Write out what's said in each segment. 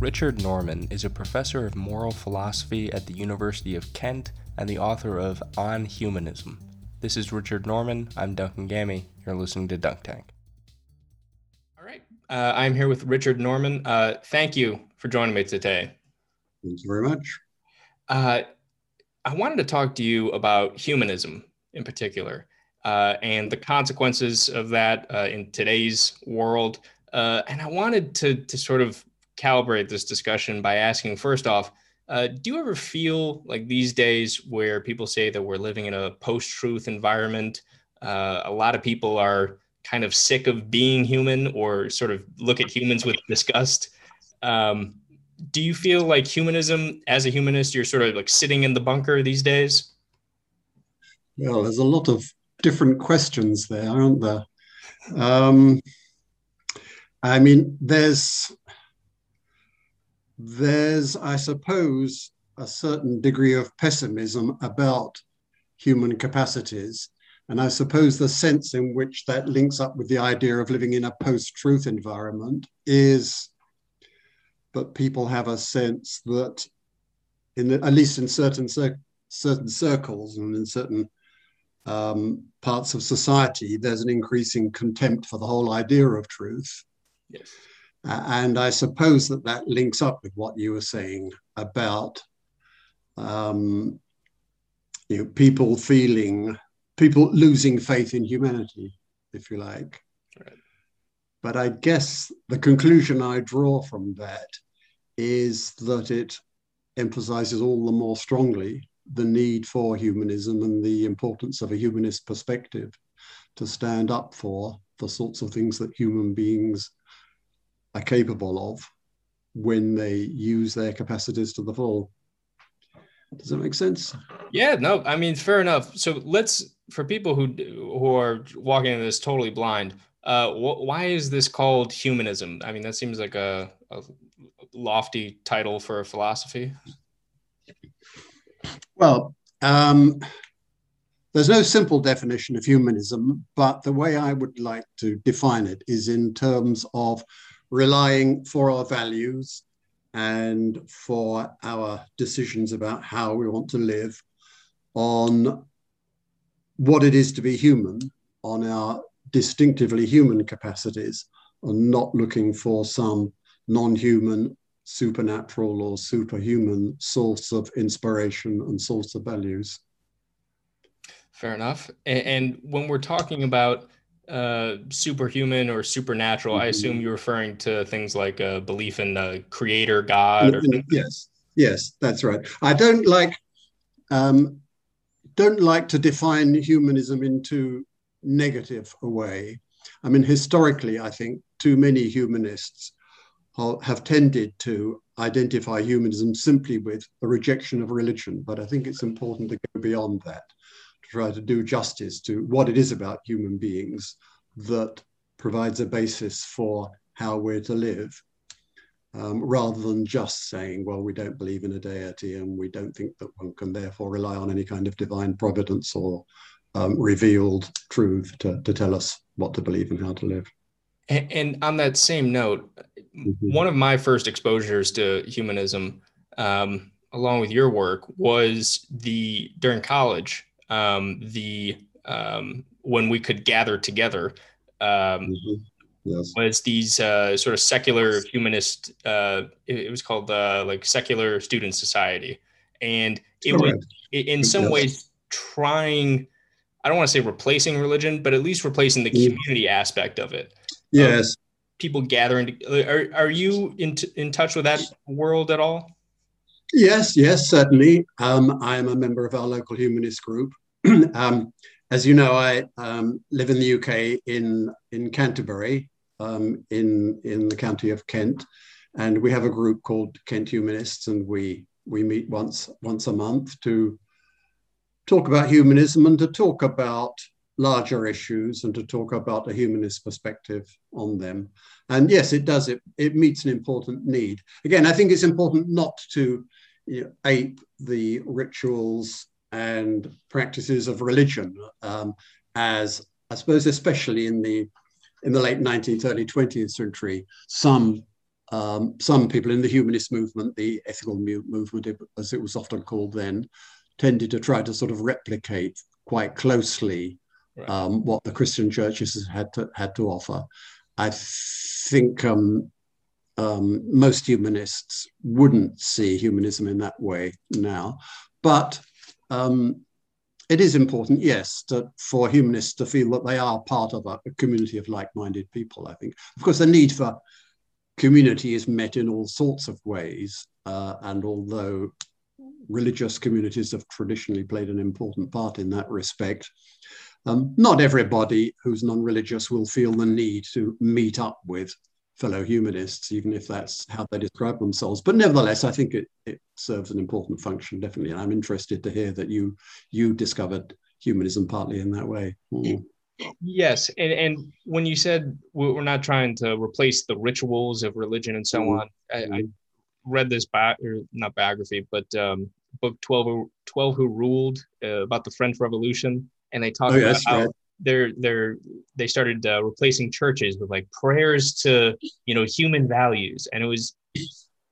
Richard Norman is a professor of moral philosophy at the University of Kent and the author of On Humanism. This is Richard Norman. I'm Duncan Gammy. You're listening to Dunk Tank. All right. Uh, I'm here with Richard Norman. Uh, thank you for joining me today. Thank you very much. Uh, I wanted to talk to you about humanism in particular uh, and the consequences of that uh, in today's world. Uh, and I wanted to, to sort of calibrate this discussion by asking first off, uh, do you ever feel like these days where people say that we're living in a post truth environment? Uh, a lot of people are kind of sick of being human or sort of look at humans with disgust. Um, do you feel like humanism, as a humanist, you're sort of like sitting in the bunker these days? Well, there's a lot of different questions there, aren't there? Um, I mean, there's there's, I suppose, a certain degree of pessimism about human capacities. And I suppose the sense in which that links up with the idea of living in a post truth environment is that people have a sense that, in the, at least in certain, cir- certain circles and in certain um, parts of society, there's an increasing contempt for the whole idea of truth. Yes. Uh, and I suppose that that links up with what you were saying about um, you know, people feeling, people losing faith in humanity, if you like. Right. But I guess the conclusion I draw from that is that it emphasizes all the more strongly the need for humanism and the importance of a humanist perspective to stand up for the sorts of things that human beings are capable of when they use their capacities to the full. Does that make sense? Yeah, no, I mean, fair enough. So let's, for people who who are walking in this totally blind, uh, wh- why is this called humanism? I mean, that seems like a, a lofty title for a philosophy. Well, um, there's no simple definition of humanism, but the way I would like to define it is in terms of relying for our values and for our decisions about how we want to live on what it is to be human, on our distinctively human capacities, and not looking for some non human, supernatural, or superhuman source of inspiration and source of values. Fair enough. And, when we're talking about uh, superhuman or supernatural, mm-hmm. I assume you're referring to things like a belief in the creator God. Or- yes, yes, that's right. I don't like um, don't like to define humanism into negative a way. I mean, historically, I think too many humanists have tended to identify humanism simply with a rejection of religion, but I think it's important to go beyond that try to do justice to what it is about human beings that provides a basis for how we're to live, um, rather than just saying, well, we don't believe in a deity and we don't think that one can therefore rely on any kind of divine providence or um, revealed truth to, to tell us what to believe and how to live. And, and on that same note, mm-hmm. one of my first exposures to humanism, um, along with your work, was the during college um, the um, when we could gather together um, mm-hmm. yes. was these uh, sort of secular humanist. Uh, it, it, was called uh, like secular student society, and it was in some yes. ways trying. I don't want to say replacing religion, but at least replacing the mm. community aspect of it. Yes. people gathering. Are, are you in, t- in touch with that world at all? Yes, yes, certainly. Um, I am a member of our local humanist group. um, as you know, I um, live in the UK in in Canterbury, um, in in the county of Kent, and we have a group called Kent Humanists, and we we meet once once a month to talk about humanism and to talk about larger issues and to talk about a humanist perspective on them. And yes, it does. It it meets an important need. Again, I think it's important not to you know, ape the rituals and practices of religion um, as I suppose especially in the in the late 19th, early 20th century, some um, some people in the humanist movement, the ethical movement, as it was often called then, tended to try to sort of replicate quite closely right. um, what the Christian churches had to, had to offer. I think um, um, most humanists wouldn't see humanism in that way now, but um, it is important, yes, to, for humanists to feel that they are part of a, a community of like-minded people. I think, of course, the need for community is met in all sorts of ways, uh, and although religious communities have traditionally played an important part in that respect. Um, not everybody who's non religious will feel the need to meet up with fellow humanists, even if that's how they describe themselves. But nevertheless, I think it, it serves an important function, definitely. And I'm interested to hear that you you discovered humanism partly in that way. Mm. Yes, and and when you said we're not trying to replace the rituals of religion and so mm. on, I, I, mm read this back or not biography, but um, book 12, 12 Who Ruled uh, about the French Revolution, and they talk oh, about how right. They're they're they started uh, replacing churches with like prayers to you know human values, and it was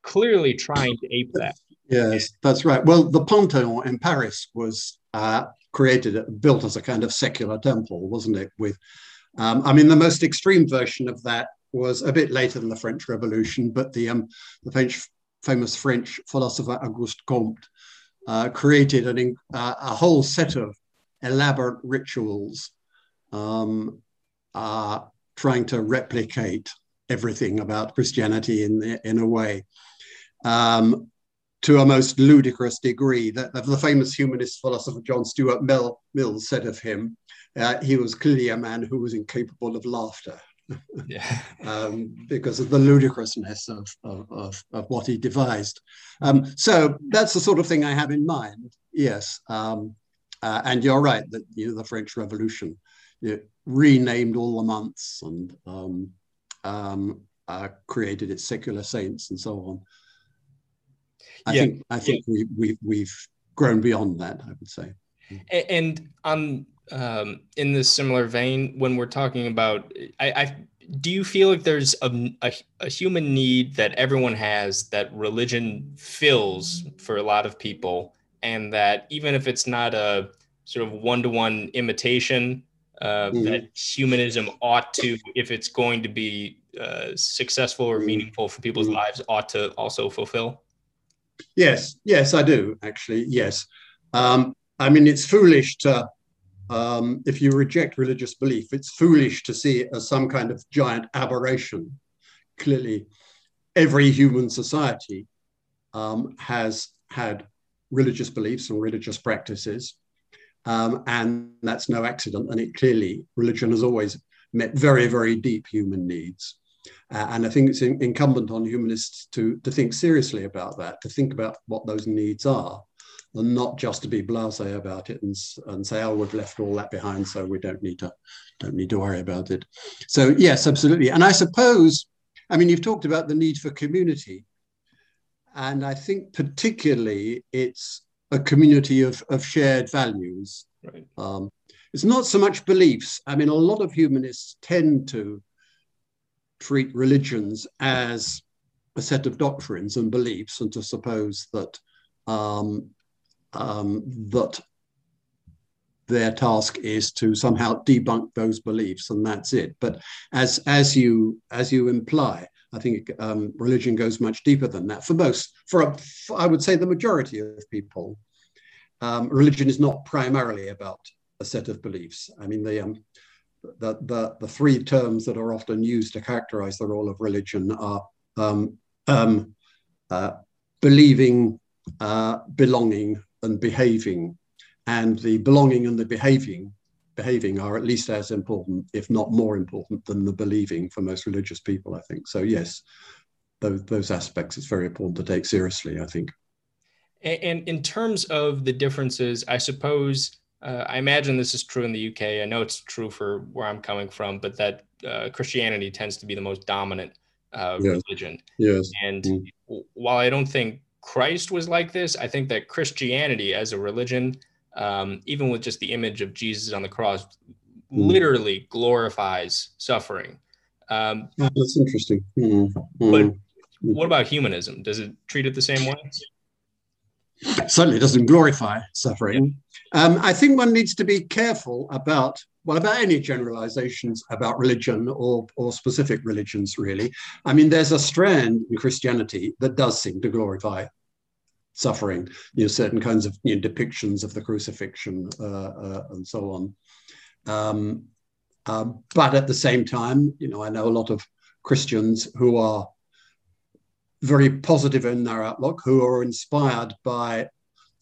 clearly trying to ape that. Yes, that's right. Well, the Panthéon in Paris was uh, created, built as a kind of secular temple, wasn't it? With, um, I mean, the most extreme version of that was a bit later than the French Revolution, but the um, the French famous French philosopher Auguste Comte, uh, created an, uh, a whole set of elaborate rituals um, uh, trying to replicate everything about Christianity in, in a way. Um, to a most ludicrous degree. That the famous humanist philosopher John Stuart Mill, Mills said of him, uh, he was clearly a man who was incapable of laughter yeah. um, because of the ludicrousness of, of, of, of what he devised. Um, so that's the sort of thing I have in mind, yes. Um, uh, and you're right that you know, the French Revolution you know, renamed all the months and um, um, uh, created its secular saints and so on. I yeah. think I think we, we, we've grown beyond that, I would say. And on um, in this similar vein when we're talking about I, I do you feel like there's a, a, a, human need that everyone has that religion fills for a lot of people and that even if it's not a sort of one-to-one imitation uh, mm-hmm. that humanism ought to if it's going to be uh, successful or meaningful for people's mm-hmm. lives ought to also fulfill yes yes i do actually yes um, i mean it's foolish to um, if you reject religious belief, it's foolish to see it as some kind of giant aberration. Clearly, every human society um, has had religious beliefs and religious practices, um, and that's no accident. And it clearly, religion has always met very, very deep human needs. Uh, and I think it's in, incumbent on humanists to, to think seriously about that, to think about what those needs are, and not just to be blasé about it and, and say, oh, we've left all that behind, so we don't need to don't need to worry about it. So yes, absolutely. And I suppose, I mean, you've talked about the need for community, and I think particularly it's a community of, of shared values. Right. Um, it's not so much beliefs. I mean, a lot of humanists tend to treat religions as a set of doctrines and beliefs, and to suppose that um, um, that their task is to somehow debunk those beliefs, and that's it. But as as you as you imply, I think um, religion goes much deeper than that. For most, for, a, for I would say the majority of people, um, religion is not primarily about a set of beliefs. I mean, the, um, the, the, the three terms that are often used to characterize the role of religion are um, um, uh, believing, uh, belonging, and behaving. And the belonging and the behaving behaving are at least as important, if not more important, than the believing for most religious people, I think. So yes, those, those aspects it's very important to take seriously, I think. And in terms of the differences, I suppose uh, I imagine this is true in the UK. I know it's true for where I'm coming from, but that uh, Christianity tends to be the most dominant uh, yes. religion. Yes. And mm. while I don't think Christ was like this. I think that Christianity as a religion, um, even with just the image of Jesus on the cross, mm. literally glorifies suffering. Um, oh, that's interesting. Mm. But what about humanism? Does it treat it the same way? Certainly doesn't glorify suffering. Yeah. Um, I think one needs to be careful about well, about any generalizations about religion or, or specific religions, really. I mean, there's a strand in Christianity that does seem to glorify suffering, you know, certain kinds of you know, depictions of the crucifixion uh, uh, and so on. Um, uh, but at the same time, you know, I know a lot of Christians who are very positive in their outlook, who are inspired by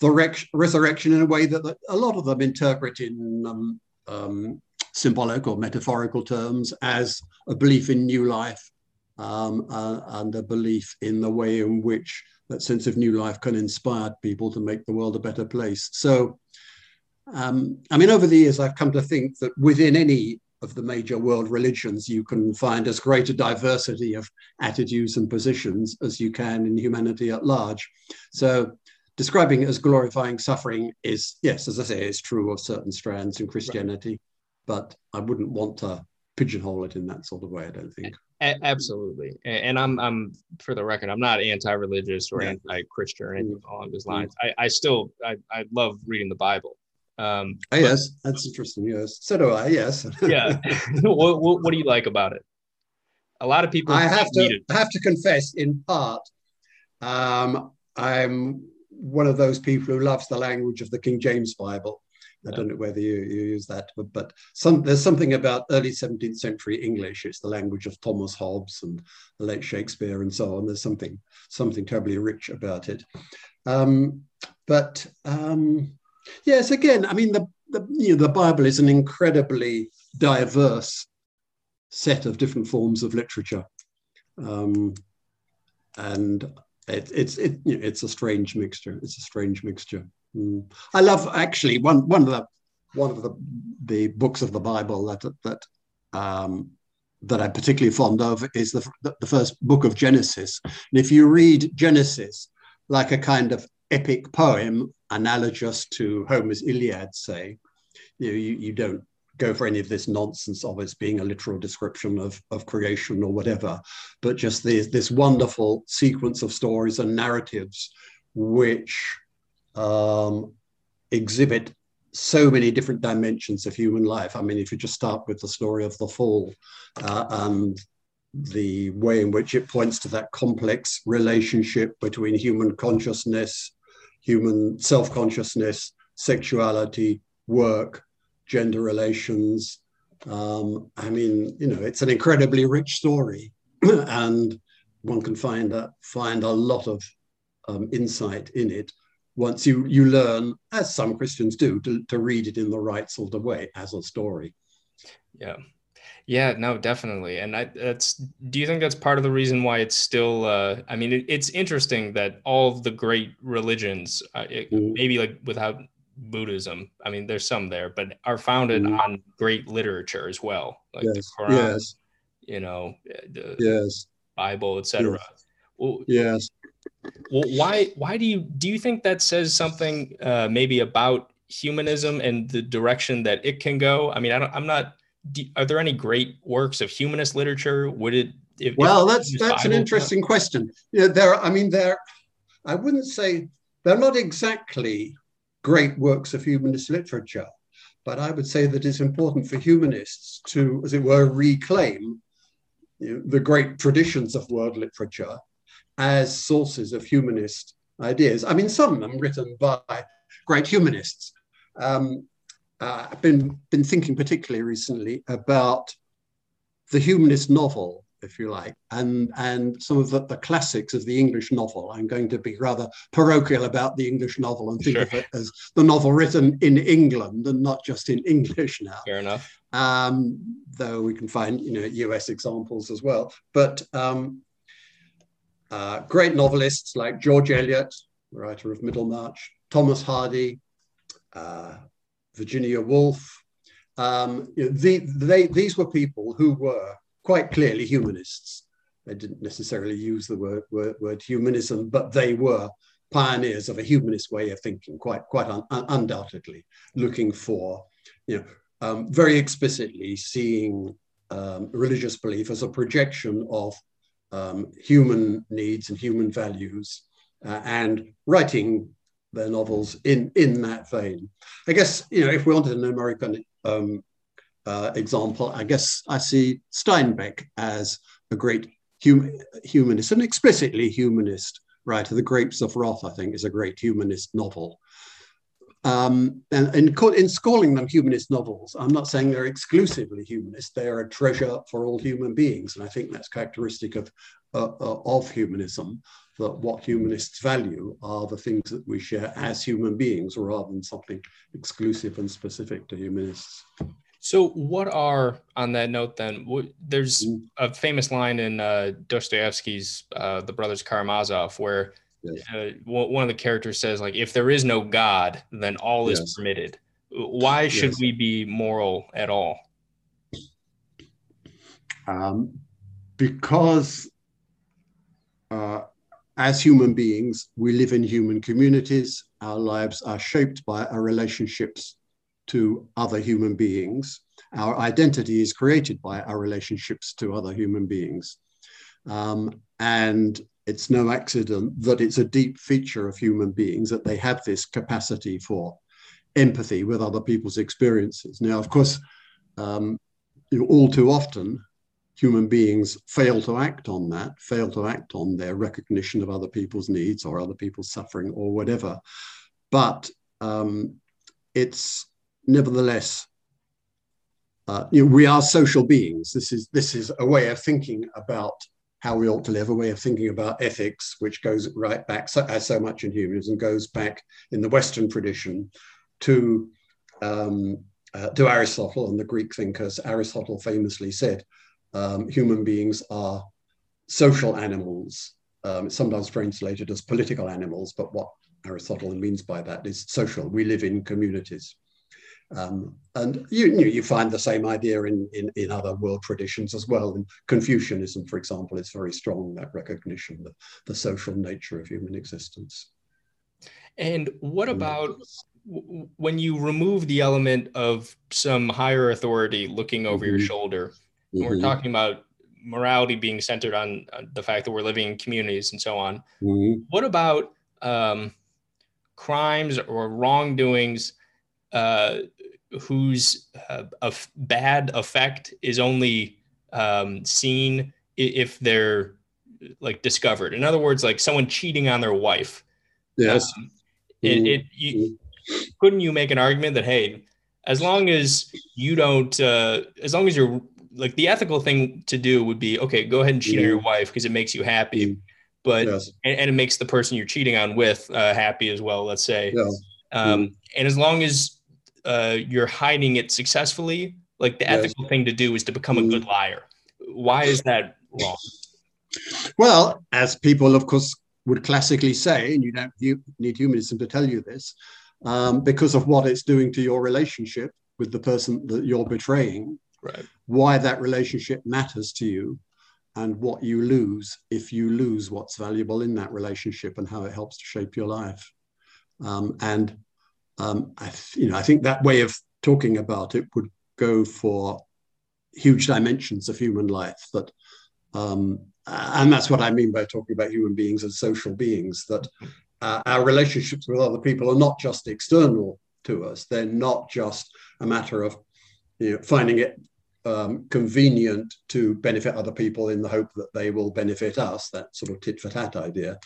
the resurrection in a way that, that a lot of them interpret in um, um, symbolic or metaphorical terms as a belief in new life um, uh, and a belief in the way in which that sense of new life can inspire people to make the world a better place. So, um, I mean, over the years, I've come to think that within any of the major world religions, you can find as great a diversity of attitudes and positions as you can in humanity at large. So, describing it as glorifying suffering is, yes, as I say, it's true of certain strands in Christianity, right. but I wouldn't want to pigeonhole it in that sort of way. I don't think. A- absolutely, and I'm, I'm for the record, I'm not anti-religious or yeah. anti-Christian or anything mm-hmm. along those lines. Mm-hmm. I, I still, I, I love reading the Bible. Um, oh, yes, that's interesting. Yes, so do I. Yes. yeah. what, what, what, do you like about it? A lot of people. I have to I have to confess, in part, um, I'm one of those people who loves the language of the King James Bible. I don't know whether you, you use that, but, but some, there's something about early 17th century English. It's the language of Thomas Hobbes and the late Shakespeare and so on. There's something something terribly rich about it. Um, but um, yes, again, I mean, the, the, you know, the Bible is an incredibly diverse set of different forms of literature. Um, and it, it's it, you know, it's a strange mixture. It's a strange mixture. Mm. I love actually one one of the one of the the books of the Bible that that um, that I'm particularly fond of is the the first book of Genesis. And if you read Genesis like a kind of epic poem analogous to Homer's Iliad, say, you you, don't go for any of this nonsense of it being a literal description of, of creation or whatever, but just this, this wonderful sequence of stories and narratives which um, exhibit so many different dimensions of human life. I mean, if you just start with the story of the fall uh, and the way in which it points to that complex relationship between human consciousness, human self consciousness, sexuality, work, gender relations. Um, I mean, you know, it's an incredibly rich story, and one can find a, find a lot of um, insight in it once you you learn, as some Christians do, to, to read it in the right sort of way as a story. Yeah. Yeah, no, definitely. And I, that's, do you think that's part of the reason why it's still, uh, I mean, it, it's interesting that all of the great religions, uh, it, mm. maybe like without Buddhism. I mean, there's some there, but are founded mm. on great literature as well, like yes. the Quran, yes. you know, the yes. Bible, etc. Yes. Well, yes. Well, why why do you do you think that says something uh, maybe about humanism and the direction that it can go? I mean, I don't, I'm not. Do, are there any great works of humanist literature? Would it? If, well, if that's that's Bible, an interesting question. Yeah, there. I mean, there. I wouldn't say they're not exactly great works of humanist literature. But I would say that it's important for humanists to, as it were, reclaim you know, the great traditions of world literature as sources of humanist ideas. I mean, some of them written by great humanists. Um, uh, I've been, been thinking particularly recently about the humanist novel if you like, and, and some of the, the, classics of the English novel. I'm going to be rather parochial about the English novel and think sure. of it as the novel written in England and not just in English now. Fair enough. Um, though we can find, you know, US examples as well. But um, uh, great novelists like George Eliot, writer of Middlemarch, Thomas Hardy, uh, Virginia Woolf. Um, you know, the, they, these were people who were quite clearly humanists. They didn't necessarily use the word, word, word humanism, but they were pioneers of a humanist way of thinking, quite, quite un, un, undoubtedly, looking for, you know, um, very explicitly seeing um, religious belief as a projection of um, human needs and human values uh, and writing their novels in, in that vein. I guess, you know, if we wanted an American um, uh, example, I guess I see Steinbeck as a great hum- humanist, an explicitly humanist writer. The Grapes of Wrath, I think, is a great humanist novel. Um, and in, in calling them humanist novels, I'm not saying they're exclusively humanist. They are a treasure for all human beings, and I think that's characteristic of uh, uh, of humanism. That what humanists value are the things that we share as human beings, rather than something exclusive and specific to humanists. So, what are on that note then? There's mm. a famous line in uh, Dostoevsky's uh, *The Brothers Karamazov* where yes. uh, one of the characters says, "Like, if there is no God, then all yes. is permitted." Why should yes. we be moral at all? Um, because uh, as human beings, we live in human communities. Our lives are shaped by our relationships to other human beings. Our identity is created by our relationships to other human beings. Um, and it's no accident that it's a deep feature of human beings that they have this capacity for empathy with other people's experiences. Now, of course, um, all too often, human beings fail to act on that, fail to act on their recognition of other people's needs or other people's suffering or whatever. But um, it's nevertheless, uh, you know, we are social beings. This is this is a way of thinking about how we ought to live, a way of thinking about ethics, which goes right back, so, as so much in humanism, goes back in the Western tradition to um, uh, to Aristotle and the Greek thinkers. Aristotle famously said, um, "Human beings are social animals." Um, sometimes translated as political animals, but what Aristotle means by that is social. We live in communities. Um, and you, you, you find the same idea in, in, in other world traditions as well. In Confucianism, for example, is very strong that recognition of the social nature of human existence. And what about when you remove the element of some higher authority looking over mm-hmm. your shoulder? Mm-hmm. We're talking about morality being centered on, the fact that we're living in communities and so on. Mm-hmm. What about um, crimes or wrongdoings uh, whose uh, bad effect is only um, seen if they're like discovered. In other words, like someone cheating on their wife. Yes. Um, it, it you, couldn't you make an argument that hey, as long as you don't, uh, as long as you're like the ethical thing to do would be okay, go ahead and cheat on your wife because it makes you happy, but yes. and, and, it makes the person you're cheating on with uh, happy as well. Let's say, yeah. um, and as long as uh, you're hiding it successfully, like the yes. ethical thing to do is to become a good mm. liar. Why is that wrong? Well, as people, of course, would classically say, and you don't you need humanism to tell you this, um, because of what it's doing to your relationship with the person that you're betraying, right. why that relationship matters to you, and what you lose if you lose what's valuable in that relationship and how it helps to shape your life. Um, and um, I, you know, I think that way of talking about it would go for huge dimensions of human life. That, um, and that's what I mean by talking about human beings as social beings. That uh, our relationships with other people are not just external to us; they're not just a matter of you know, finding it um, convenient to benefit other people in the hope that they will benefit us. That sort of tit for tat idea.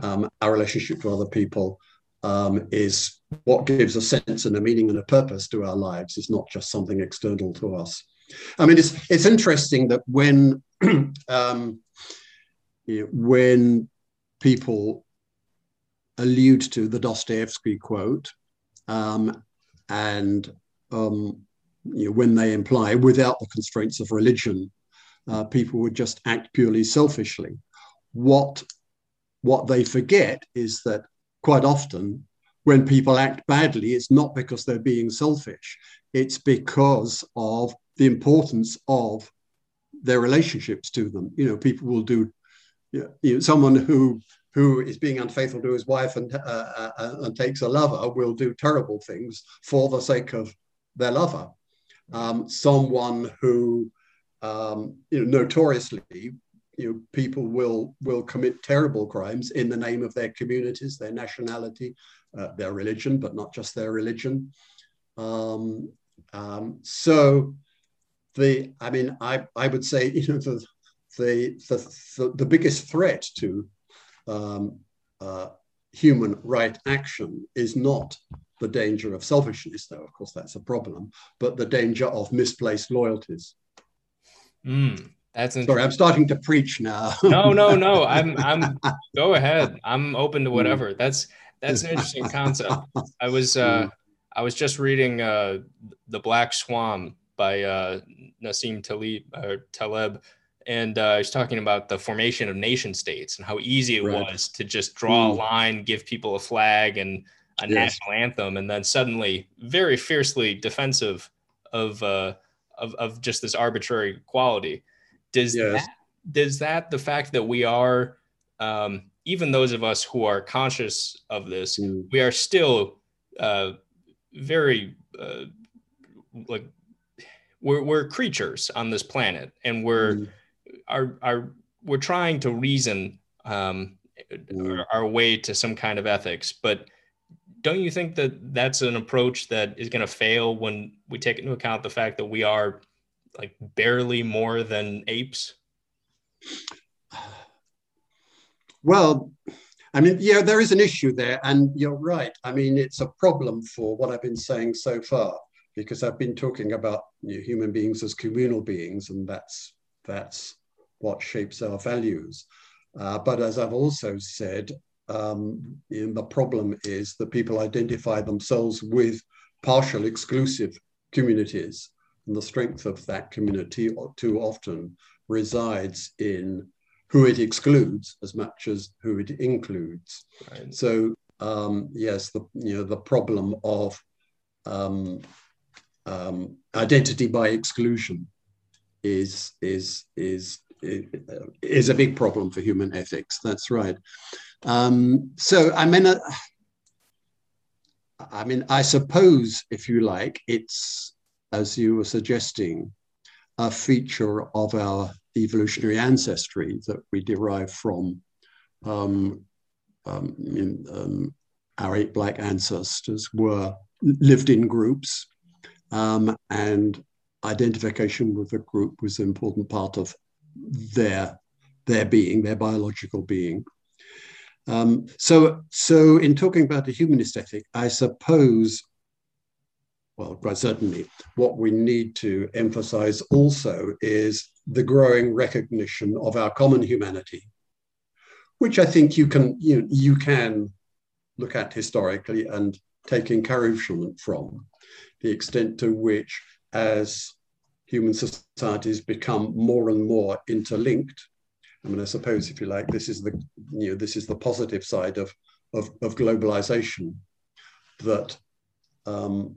Um, our relationship to other people um, is what gives a sense and a meaning and a purpose to our lives. It's not just something external to us. I mean, it's it's interesting that when um, you know, when people allude to the Dostoevsky quote, um, and um, you know, when they imply without the constraints of religion, uh, people would just act purely selfishly. What what they forget is that quite often when people act badly, it's not because they're being selfish, it's because of the importance of their relationships to them. You know, people will do, you know, someone who who is being unfaithful to his wife and uh, uh, uh, and takes a lover will do terrible things for the sake of their lover. Um, someone who, um, you know, notoriously you know, people will will commit terrible crimes in the name of their communities, their nationality, uh, their religion, but not just their religion. Um, um, so the, I mean, I, I would say, you know, the, the, the, the biggest threat to um, uh, human right action is not the danger of selfishness, though, of course, that's a problem, but the danger of misplaced loyalties. Mm, that's sorry. I'm starting to preach now. no, no, no. I'm. I'm. Go ahead. I'm open to whatever. That's that's an interesting concept. I was. Uh. I was just reading uh, the Black Swan by uh, Nassim Taleb, or Taleb and uh, he's talking about the formation of nation states and how easy it right. was to just draw a line, give people a flag and a yes. national anthem, and then suddenly very fiercely defensive of uh, of, of just this arbitrary quality. Does yes. that does that the fact that we are um, even those of us who are conscious of this, mm. we are still uh, very uh, like we're, we're creatures on this planet and we're mm are are we're trying to reason um, mm. our way to some kind of ethics, but don't you think that that's an approach that is going to fail when we take into account the fact that we are like barely more than apes? Well, I mean, yeah, there is an issue there, and you're right. I mean, it's a problem for what I've been saying so far, because I've been talking about you know, human beings as communal beings, and that's that's what shapes our values. Uh, but as I've also said, um, the problem is that people identify themselves with partial exclusive communities. And the strength of that community too often resides in who it excludes as much as who it includes. Right. So um, yes, the you know the problem of um, um, identity by exclusion is is is is a big problem for human ethics. That's right. Um, so I mean, uh, I mean, I suppose, if you like, it's as you were suggesting, a feature of our evolutionary ancestry that we derive from um, um, in, um, our ape black ancestors were lived in groups um, and identification with a group was an important part of their their being, their biological being. Um, so, so in talking about the humanist ethic, I suppose, well, quite certainly, what we need to emphasize also is the growing recognition of our common humanity, which I think you can you, you can look at historically and take encouragement from the extent to which, as human societies become more and more interlinked. I mean, I suppose, if you like, this is the you know this is the positive side of of, of globalization, that um,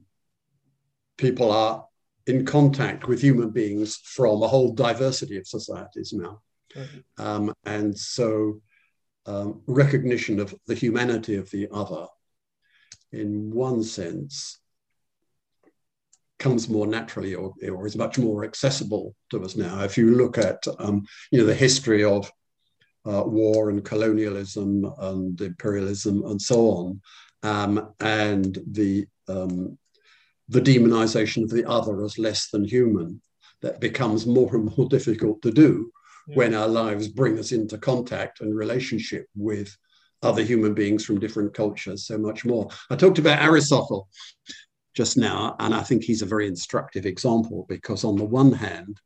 people are in contact with human beings from a whole diversity of societies now, mm-hmm. um, and so um, recognition of the humanity of the other, in one sense, comes more naturally or, or is much more accessible to us now. If you look at um, you know the history of uh, war and colonialism and imperialism and so on, um, and the um, the demonization of the other as less than human, that becomes more and more difficult to do yeah. when our lives bring us into contact and relationship with other human beings from different cultures so much more. I talked about Aristotle just now. And I think he's a very instructive example because, on the one hand,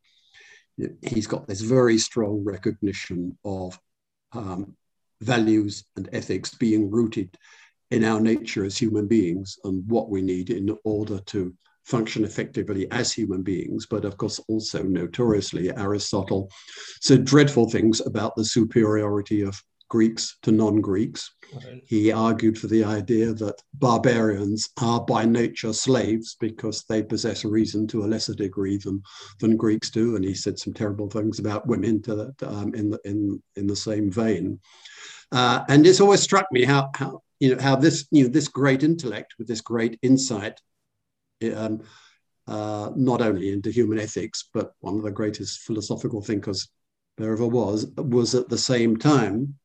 he's got this very strong recognition of um, values and ethics being rooted in our nature as human beings and what we need in order to function effectively as human beings. But of course, also notoriously, Aristotle said dreadful things about the superiority of Greeks to non Greeks. Right. He argued for the idea that barbarians are by nature slaves because they possess reason to a lesser degree than, than Greeks do. And he said some terrible things about women to, um, in, the, in, in the same vein. Uh, and it's always struck me how, how, you know, how this, you know, this great intellect with this great insight, um, uh, not only into human ethics, but one of the greatest philosophical thinkers there ever was, was at the same time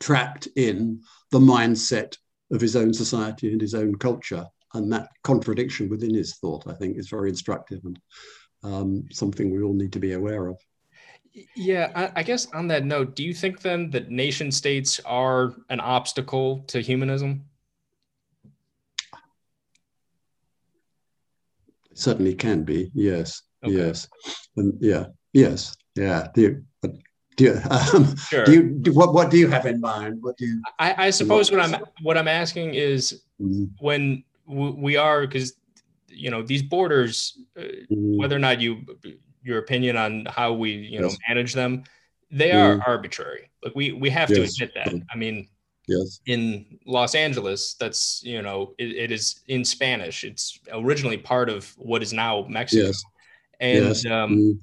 trapped in the mindset of his own society and his own culture. And that contradiction within his thought, I think, is very instructive and um, something we all need to be aware of. Yeah, I, I, guess on that note, do you think then that nation states are an obstacle to humanism? certainly can be. Yes, okay. yes, and yeah, yes, yeah. Do you, do you, um, sure. do you do, what? What do you have in mind? What do you? I, I suppose what, what I'm what I'm asking is mm-hmm. when we are because you know these borders, uh, mm-hmm. whether or not you your opinion on how we you yes. know manage them, they are mm-hmm. arbitrary. Like we we have yes. to admit that. I mean, yes. in Los Angeles, that's you know it, it is in Spanish. It's originally part of what is now Mexico, yes. and yes. Um, mm.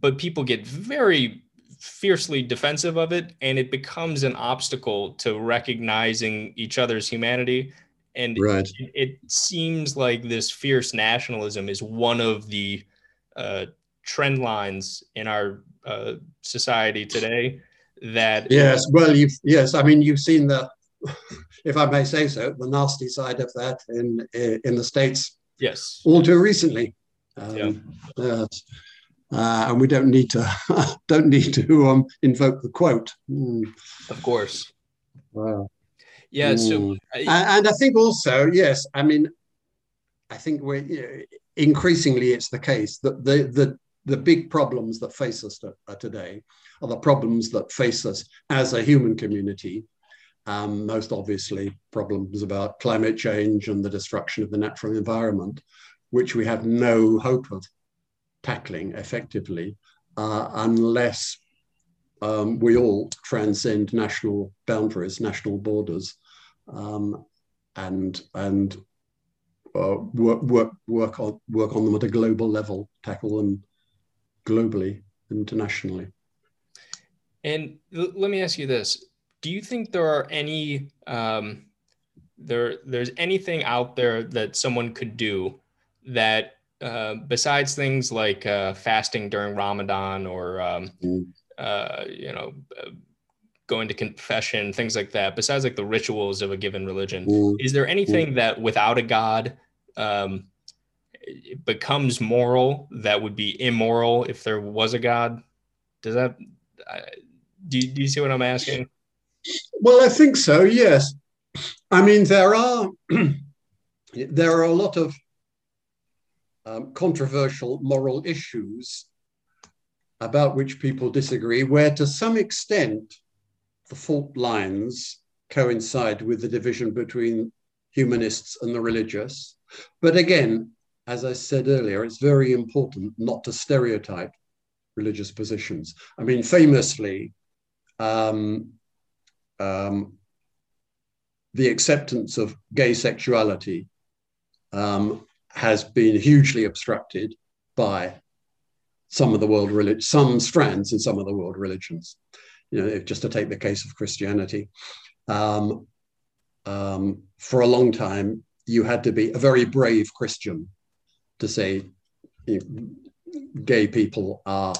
but people get very fiercely defensive of it, and it becomes an obstacle to recognizing each other's humanity. And right. it, it seems like this fierce nationalism is one of the uh, trend lines in our uh, society today that yes well you've yes i mean you've seen the if i may say so the nasty side of that in in the states yes all too recently um, yeah. Uh, uh, and we don't need to don't need to um, invoke the quote mm. of course wow yeah mm. so I, and, i think also yes i mean i think we're increasingly it's the case that the the the big problems that face us uh, today are the problems that face us as a human community. Um, most obviously, problems about climate change and the destruction of the natural environment, which we have no hope of tackling effectively uh, unless um, we all transcend national boundaries, national borders, um, and and uh, work work work on work on them at a global level, tackle them globally, internationally. And l- let me ask you this: Do you think there are any um, there there's anything out there that someone could do that uh, besides things like uh, fasting during Ramadan or um, mm. uh, you know going to confession, things like that. Besides like the rituals of a given religion, mm. is there anything mm. that without a God um, it becomes moral that would be immoral if there was a god? Does that do you, do you see what i'm asking? Well i think so yes. I mean there are there are a lot of um, controversial moral issues about which people disagree where to some extent the fault lines coincide with the division between humanists and the religious. But again as I said earlier, it's very important not to stereotype religious positions. I mean, famously, um, um, the acceptance of gay sexuality um, has been hugely obstructed by some of the world religions, some strands in some of the world religions. You know, just to take the case of Christianity, um, um, for a long time you had to be a very brave Christian to say you know, gay people are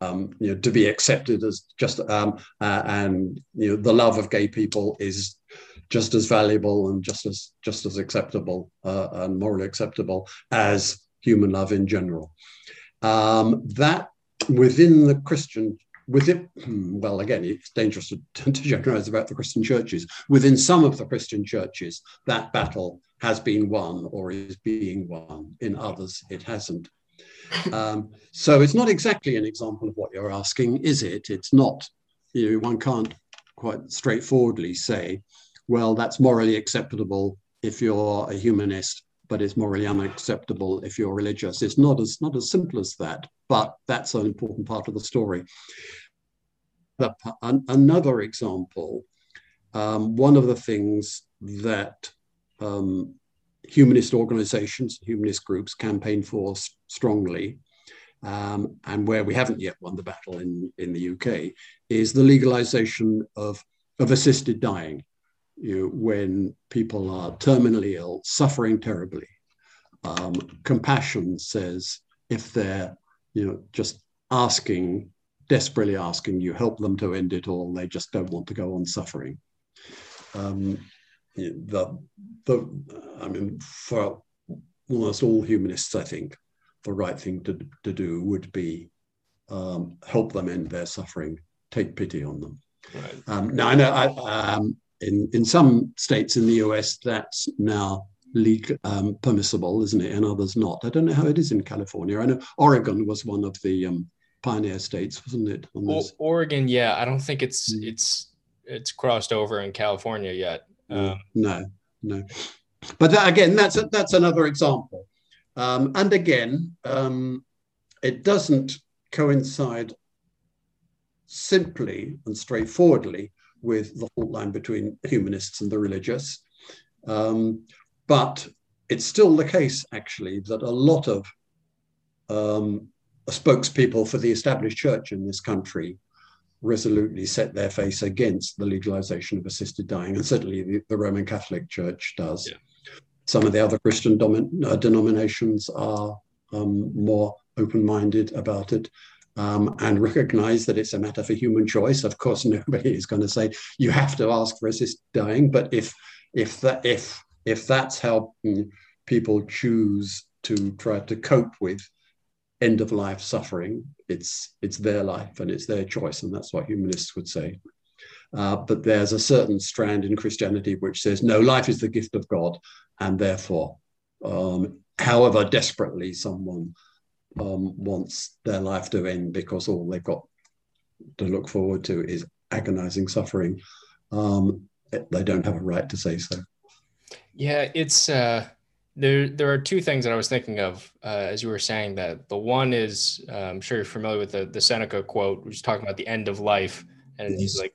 um, you know, to be accepted as just um, uh, and you know the love of gay people is just as valuable and just as just as acceptable uh, and morally acceptable as human love in general. Um, that within the Christian within well again it's dangerous to, to generalize about the Christian churches. Within some of the Christian churches, that battle has been won or is being won. In others, it hasn't. Um, so it's not exactly an example of what you're asking, is it? It's not, you know, one can't quite straightforwardly say, well, that's morally acceptable if you're a humanist, but it's morally unacceptable if you're religious. It's not as not as simple as that, but that's an important part of the story. The, another example, um, one of the things that um, humanist organizations, humanist groups campaign for strongly, um, and where we haven't yet won the battle in, in the UK, is the legalization of, of assisted dying. You know, when people are terminally ill, suffering terribly. Um, compassion says if they're you know, just asking desperately asking you help them to end it all. They just don't want to go on suffering. Um, the, the, I mean, for almost all humanists, I think the right thing to, to do would be um, help them end their suffering, take pity on them. Right. Um, now, I know I, um, in, in some states in the US, that's now legal, um, permissible, isn't it? And others not. I don't know how it is in California. I know Oregon was one of the um, pioneer states, wasn't it? O- Oregon, yeah. I don't think it's mm. it's it's crossed over in California yet. Um, no, no. But that, again, that's a, that's another example. Um, and again, um, it doesn't coincide simply and straightforwardly with the fault line between humanists and the religious. Um, but it's still the case, actually, that a lot of um, spokespeople for the established church in this country resolutely set their face against the legalization of assisted dying, and certainly the, the Roman Catholic Church does. Yeah. Some of the other Christian domin- uh, denominations are um, more open minded about it. Um, and recognize that it's a matter for human choice. Of course, nobody is going to say you have to ask for assisted dying, but if if that if if that's how people choose to try to cope with end of life suffering, it's it's their life and it's their choice, and that's what humanists would say. Uh, but there's a certain strand in Christianity which says no, life is the gift of God, and therefore, um, however desperately someone um, wants their life to end because all they've got to look forward to is agonizing suffering, um, they don't have a right to say so. Yeah, it's uh, there. There are two things that I was thinking of uh, as you were saying that. The one is uh, I'm sure you're familiar with the the Seneca quote, which is talking about the end of life, and he's like,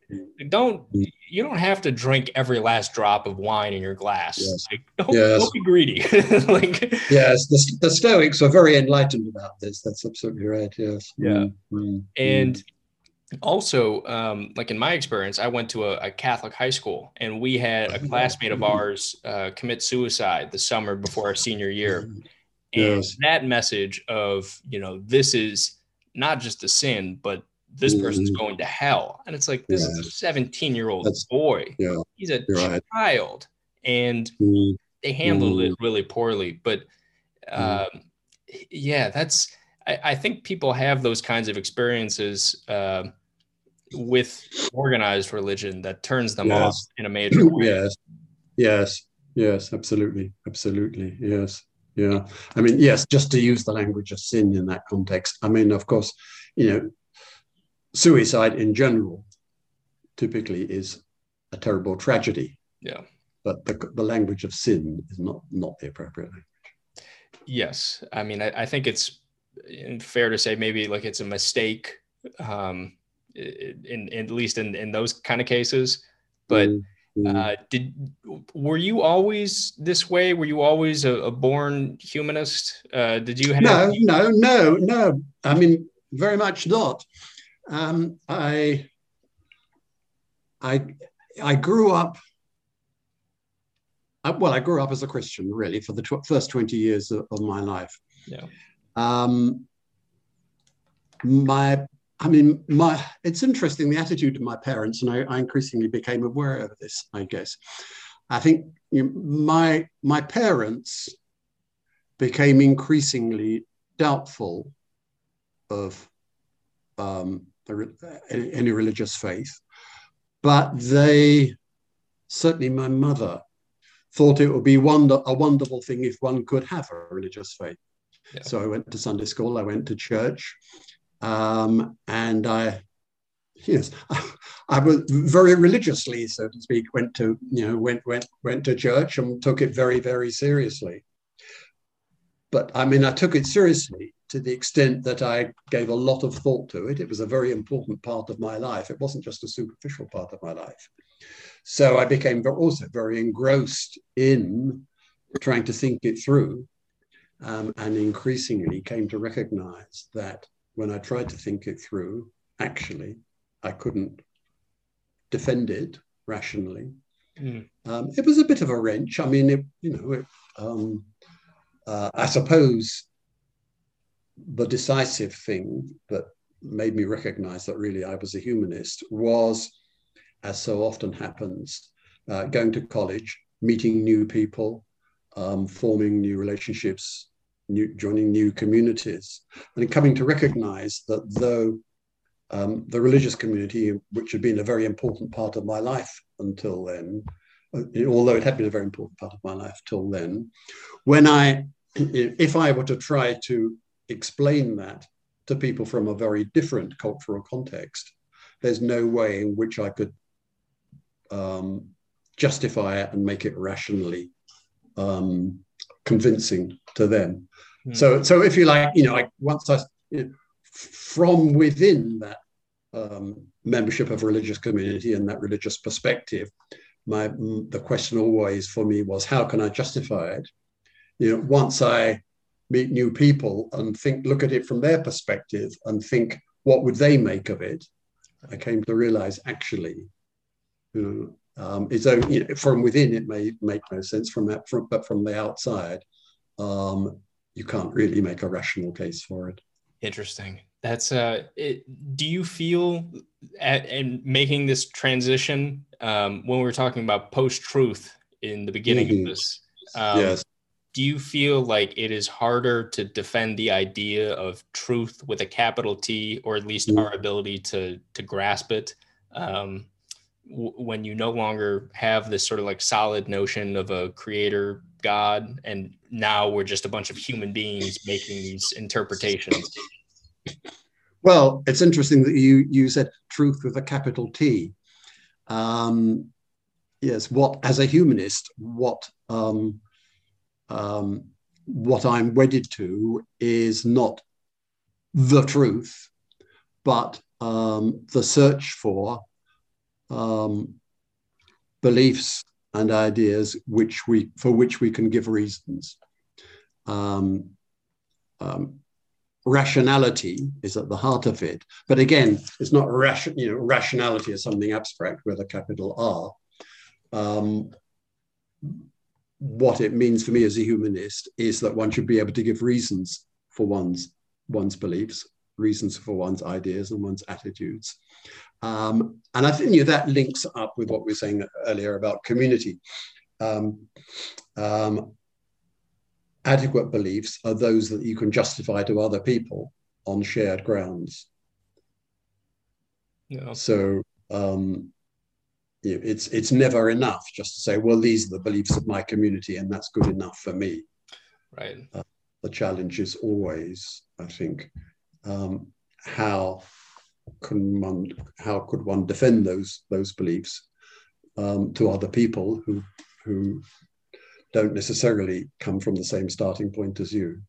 "Don't you don't have to drink every last drop of wine in your glass. Yes. Like, don't, yes. don't be greedy." like, yes, the, the Stoics were very enlightened about this. That's absolutely right. Yes. Yeah, mm-hmm. and also um, like in my experience i went to a, a, catholic high school and we had a classmate of ours uh, commit suicide the summer before our senior year and yes. that message of you know this is not just a sin but this mm-hmm. person's going to hell and it's like this is a 17 year old boy yeah. he's a You're child right. and mm-hmm. they handled mm-hmm. it really poorly but mm-hmm. um, yeah that's I, I, think people have those kinds of experiences uh, with organized religion that turns them yes. off in a major way. Yes, yes, yes, absolutely, absolutely, yes, yeah. I mean, yes, just to use the language of sin in that context. I mean, of course, you know, suicide in general typically is a terrible tragedy. Yeah. But the, the language of sin is not not the appropriate language. Yes, I mean, I, I think it's fair to say maybe like it's a mistake um, in, in, at least in, in those kind of cases. But mm-hmm. uh, did were you always this way? Were you always a, a born humanist? Uh, did you have? No, no, no, no. I mean, very much not. Um, I, I, I grew up. I, well, I grew up as a Christian, really, for the tw- first twenty years of, of my life. Yeah. Um, my I mean, my it's interesting the attitude of my parents, and I, I increasingly became aware of this. I guess I think you know, my my parents became increasingly doubtful of um, any religious faith, but they certainly my mother thought it would be wonder, a wonderful thing if one could have a religious faith. Yeah. So I went to Sunday school, I went to church, um, and I, yes, I was very religiously, so to speak, went to, you know, went, went, went to church and took it very, very seriously. But I mean, I took it seriously to the extent that I gave a lot of thought to it. It was a very important part of my life. It wasn't just a superficial part of my life. So I became also very engrossed in trying to think it through um, and increasingly came to recognize that when I tried to think it through, actually, I couldn't defend it rationally. Mm. Um, it was a bit of a wrench. I mean, it, you know, it, um, uh, I suppose the decisive thing that made me recognize that really I was a humanist was, as so often happens, uh, going to college, meeting new people, um, forming new relationships, new, joining new communities, and coming to recognize that though um, the religious community, which had been a very important part of my life until then, uh, although it had been a very important part of my life till then, when I, if I were to try to explain that to people from a very different cultural context, there's no way in which I could um, justify it and make it rationally um, convincing to them. Mm. So, so if you like, you know, I, once I, you know, from within that um, membership of religious community and that religious perspective, my the question always for me was, how can I justify it? You know, once I meet new people and think, look at it from their perspective and think, what would they make of it? I came to realize actually, you know, um, it's only, you know, from within it may make no sense from that, from, but from the outside, um, you can't really make a rational case for it. Interesting. That's uh. It, do you feel at in making this transition um, when we were talking about post truth in the beginning mm-hmm. of this? Um, yes. Do you feel like it is harder to defend the idea of truth with a capital T, or at least mm-hmm. our ability to to grasp it? Um, when you no longer have this sort of like solid notion of a creator god and now we're just a bunch of human beings making these interpretations. Well it's interesting that you you said truth with a capital t. Um, yes what as a humanist what um, um, what i'm wedded to is not the truth but um, the search for um, beliefs and ideas which we for which we can give reasons. Um, um, rationality is at the heart of it, but again, it's not ration. You know, rationality is something abstract with a capital R. Um, what it means for me as a humanist is that one should be able to give reasons for one's one's beliefs, reasons for one's ideas and one's attitudes, um, and I think you know, that links up with what we were saying earlier about community. Um, um, adequate beliefs are those that you can justify to other people on shared grounds. Yeah. So um, it's it's never enough just to say, well, these are the beliefs of my community, and that's good enough for me. Right. Uh, the challenge is always, I think, um, how can one, how could one defend those those beliefs um, to other people who who don't necessarily come from the same starting point as you?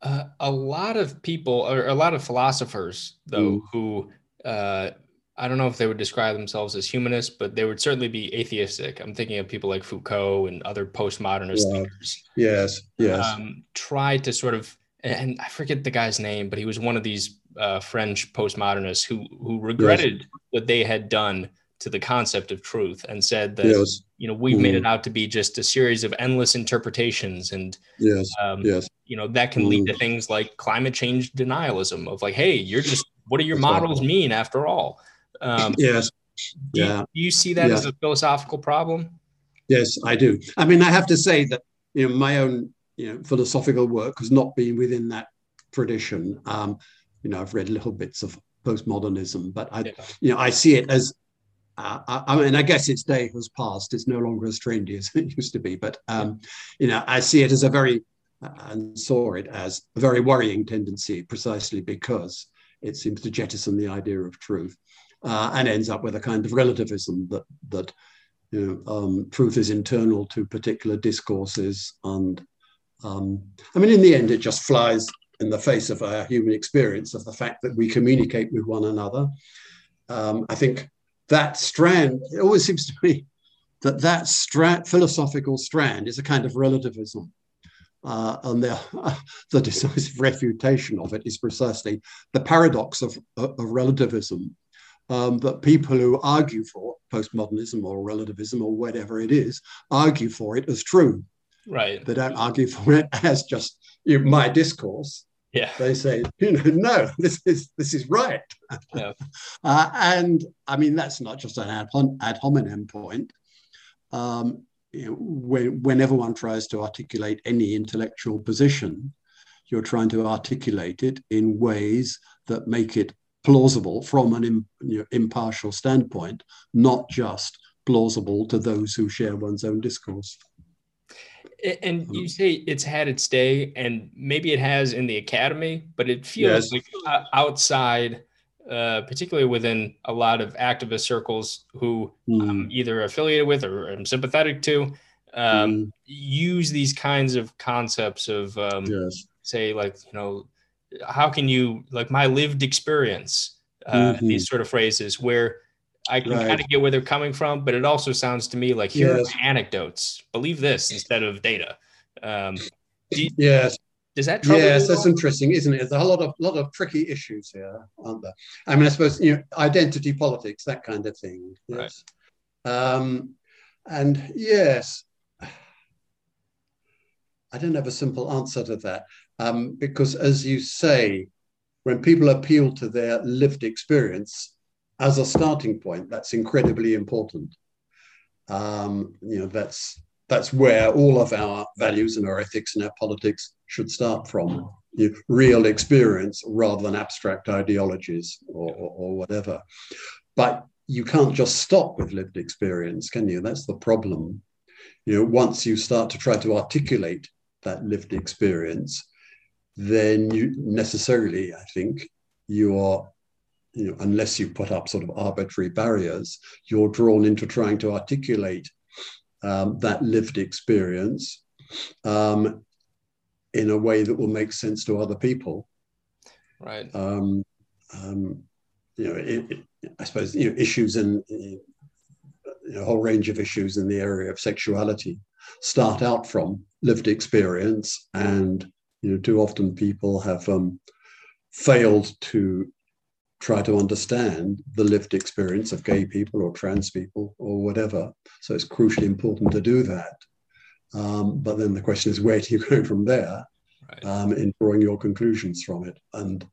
Uh, a lot of people, or a lot of philosophers, though, mm. who uh, I don't know if they would describe themselves as humanists, but they would certainly be atheistic. I'm thinking of people like Foucault and other postmodernist yeah. thinkers. Yes, yes. Um, try to sort of, and I forget the guy's name, but he was one of these uh, French postmodernists who who regretted yes. what they had done to the concept of truth and said that yes. you know we've mm. made it mm. out to be just a series of endless interpretations and yes um, yes you know that can mm. lead to mm. things like climate change denialism of like hey you're just what do your That's models right. mean after all um, yes do yeah you, do you see that as a philosophical problem yes i do i mean i have to say that you know my own you know philosophical work has not been within that tradition um, you know, I've read little bits of postmodernism, but I, yeah. you know, I see it as, uh, I, I, mean, I guess its day has passed. It's no longer as trendy as it used to be, but, um, you know, I see it as a very, uh, and saw it as a very worrying tendency precisely because it seems to jettison the idea of truth uh, and ends up with a kind of relativism that, that you know, um, truth is internal to particular discourses. And um, I mean, in the end, it just flies in the face of our human experience of the fact that we communicate with one another. Um, I think that strand, it always seems to me that that stra- philosophical strand is a kind of relativism. Uh, and the, uh, the decisive refutation of it is precisely the paradox of, of relativism. Um, that people who argue for postmodernism or relativism or whatever it is argue for it as true. Right. They don't argue for it as just you my discourse Yeah. They say, you know, no, this is this is right. Yeah. uh, and I mean, that's not just an ad, ad hominem point. Um, you know, when, when everyone tries to articulate any intellectual position, you're trying to articulate it in ways that make it plausible from an you know, impartial standpoint, not just plausible to those who share one's own discourse. And you say it's had its day, and maybe it has in the academy, but it feels yes. like uh, outside, uh, particularly within a lot of activist circles who mm. I'm either affiliated with or I'm sympathetic to, um, mm. use these kinds of concepts of, um, yes. say, like, you know, how can you, like, my lived experience, uh, mm-hmm. these sort of phrases where I can right. kind of get where they're coming from, but it also sounds to me like here yes. are anecdotes. Believe this instead of data. Um, you, yes. Does that Yes, that's interesting, isn't it? There's a lot of lot of tricky issues here, aren't there? I mean, I suppose you know, identity politics, that kind of thing. Yes. Right. Um, and yes, I don't have a simple answer to that um, because, as you say, when people appeal to their lived experience, as a starting point, that's incredibly important. Um, you know, that's that's where all of our values and our ethics and our politics should start from. You know, real experience rather than abstract ideologies or, or, or whatever. But you can't just stop with lived experience, can you? That's the problem. You know, once you start to try to articulate that lived experience, then you necessarily, I think, you are you know, unless you put up sort of arbitrary barriers, you're drawn into trying to articulate um, that lived experience um, in a way that will make sense to other people. Right. Um, um you know, it, it, I suppose you know, issues in, in a whole range of issues in the area of sexuality start out from lived experience, and you know, too often people have um, failed to try to understand the lived experience of gay people or trans people or whatever. So it's crucially important to do that. Um, but then the question is, where do you go from there right. um, in drawing your conclusions from it? And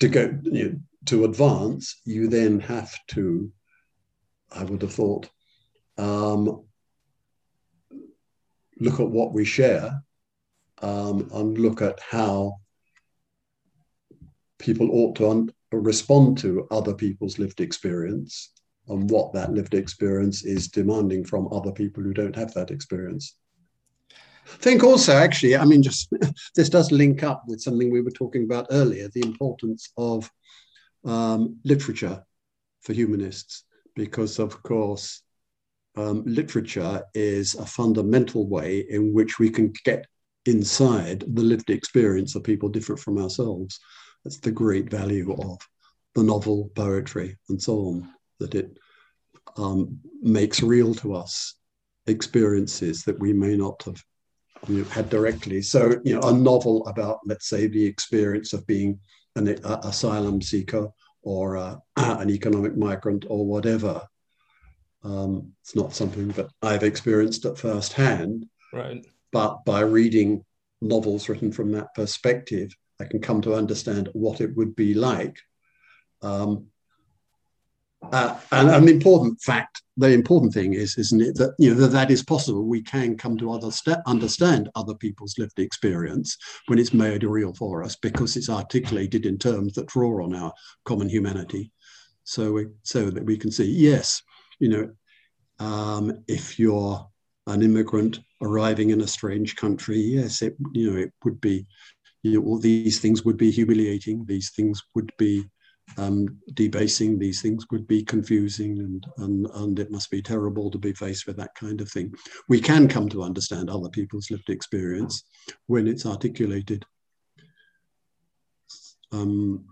to go you know, to advance, you then have to, I would have thought, um, look at what we share um, and look at how people ought to un- respond to other people's lived experience and what that lived experience is demanding from other people who don't have that experience. think also, actually, I mean, just this does link up with something we were talking about earlier the importance of um, literature for humanists, because, of course, um, literature is a fundamental way in which we can get inside the lived experience of people different from ourselves. That's the great value of the novel, poetry, and so on, that it um, makes real to us experiences that we may not have you know, had directly. So, you know, a novel about, let's say, the experience of being an a, asylum seeker or a, an economic migrant or whatever. Um, it's not something that I've experienced at first hand. Right. But by reading novels written from that perspective, I can come to understand what it would be like. Um, uh, and an important fact, the important thing is, isn't it, that you know that, that is possible. We can come to other understand other people's lived experience when it's made real for us because it's articulated in terms that draw on our common humanity. So, we, so that we can see, yes, you know, um, if you're an immigrant arriving in a strange country, yes, it you know it would be you know, all these things would be humiliating. These things would be um, debasing. These things would be confusing, and, and and it must be terrible to be faced with that kind of thing. We can come to understand other people's lived experience when it's articulated. Um,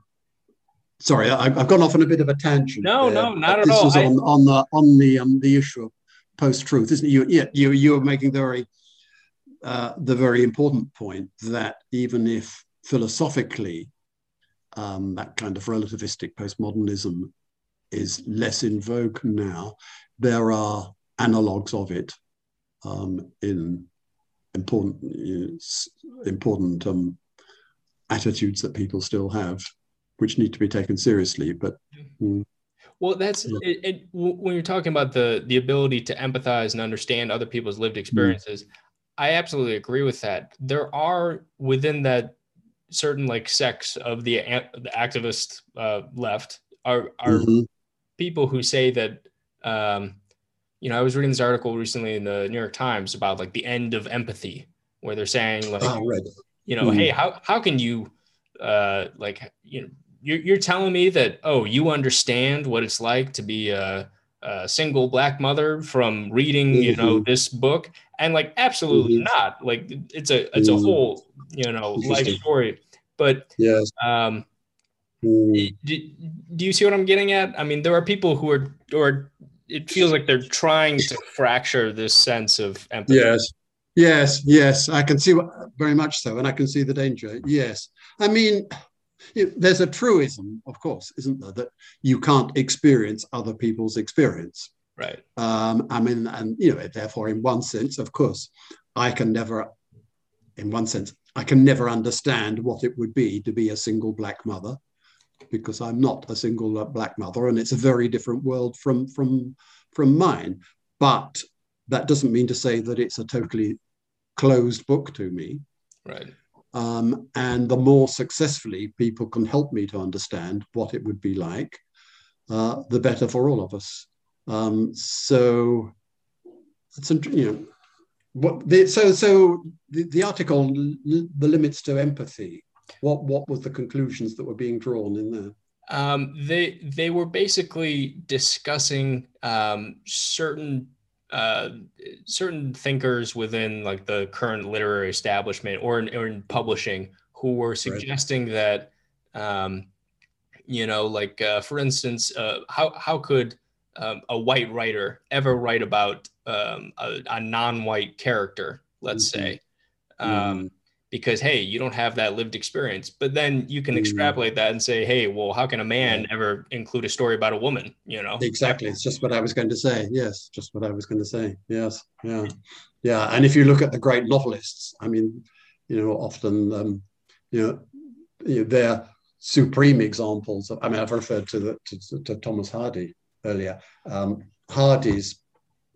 sorry, I, have gone off on a bit of a tangent. No, there, no, not at this all. This was on, on the on the um, the issue of post truth, isn't it? You, yeah, you you were making the very uh, the very important point that even if philosophically um, that kind of relativistic postmodernism is less in vogue now, there are analogues of it um, in important important um, attitudes that people still have, which need to be taken seriously. But mm, well, that's yeah. it, it, when you're talking about the the ability to empathize and understand other people's lived mm. experiences. Mm. I absolutely agree with that. There are within that certain like sects of the the activist uh, left are are mm-hmm. people who say that um, you know I was reading this article recently in the New York Times about like the end of empathy, where they're saying like oh, right. you know mm-hmm. hey how how can you uh, like you know you're, you're telling me that oh you understand what it's like to be a, a single black mother from reading mm-hmm. you know mm-hmm. this book and like absolutely mm-hmm. not. Like it's a it's a mm-hmm. whole you know life story. But yes um mm. do, do you see what i'm getting at? I mean there are people who are or it feels like they're trying to fracture this sense of empathy. Yes. Yes yes. I can see what, very much so. And i can see the danger. Yes. I mean there's a truism, of course, isn't there, that you can't experience other people's experience. Right. Um, I mean, and you know, therefore, in one sense, of course, I can never, in one sense, I can never understand what it would be to be a single black mother, because I'm not a single black mother, and it's a very different world from from from mine. But that doesn't mean to say that it's a totally closed book to me. Right. Um, and the more successfully people can help me to understand what it would be like, uh, the better for all of us. Um, so it's you know what the, so so the, the article the limits to empathy. What what was the conclusions that were being drawn in there? Um, they they were basically discussing um, certain uh, certain thinkers within like the current literary establishment or in, or in publishing who were suggesting right. that um, you know like uh, for instance uh, how how could um, a white writer ever write about um, a, a, non-white character let's mm-hmm. say. Mm-hmm. because hey you don't have that lived experience. But then you can mm. extrapolate that and say hey well how can a man ever include a story about a woman you know? Exactly. It's just what i was going to say. Yes just what i was going to say. Yes yeah. Yeah. And if you look at the great novelists i mean you know often um, you know, you know they're supreme examples of, i mean i've referred to the to, to thomas hardy earlier um, hardy's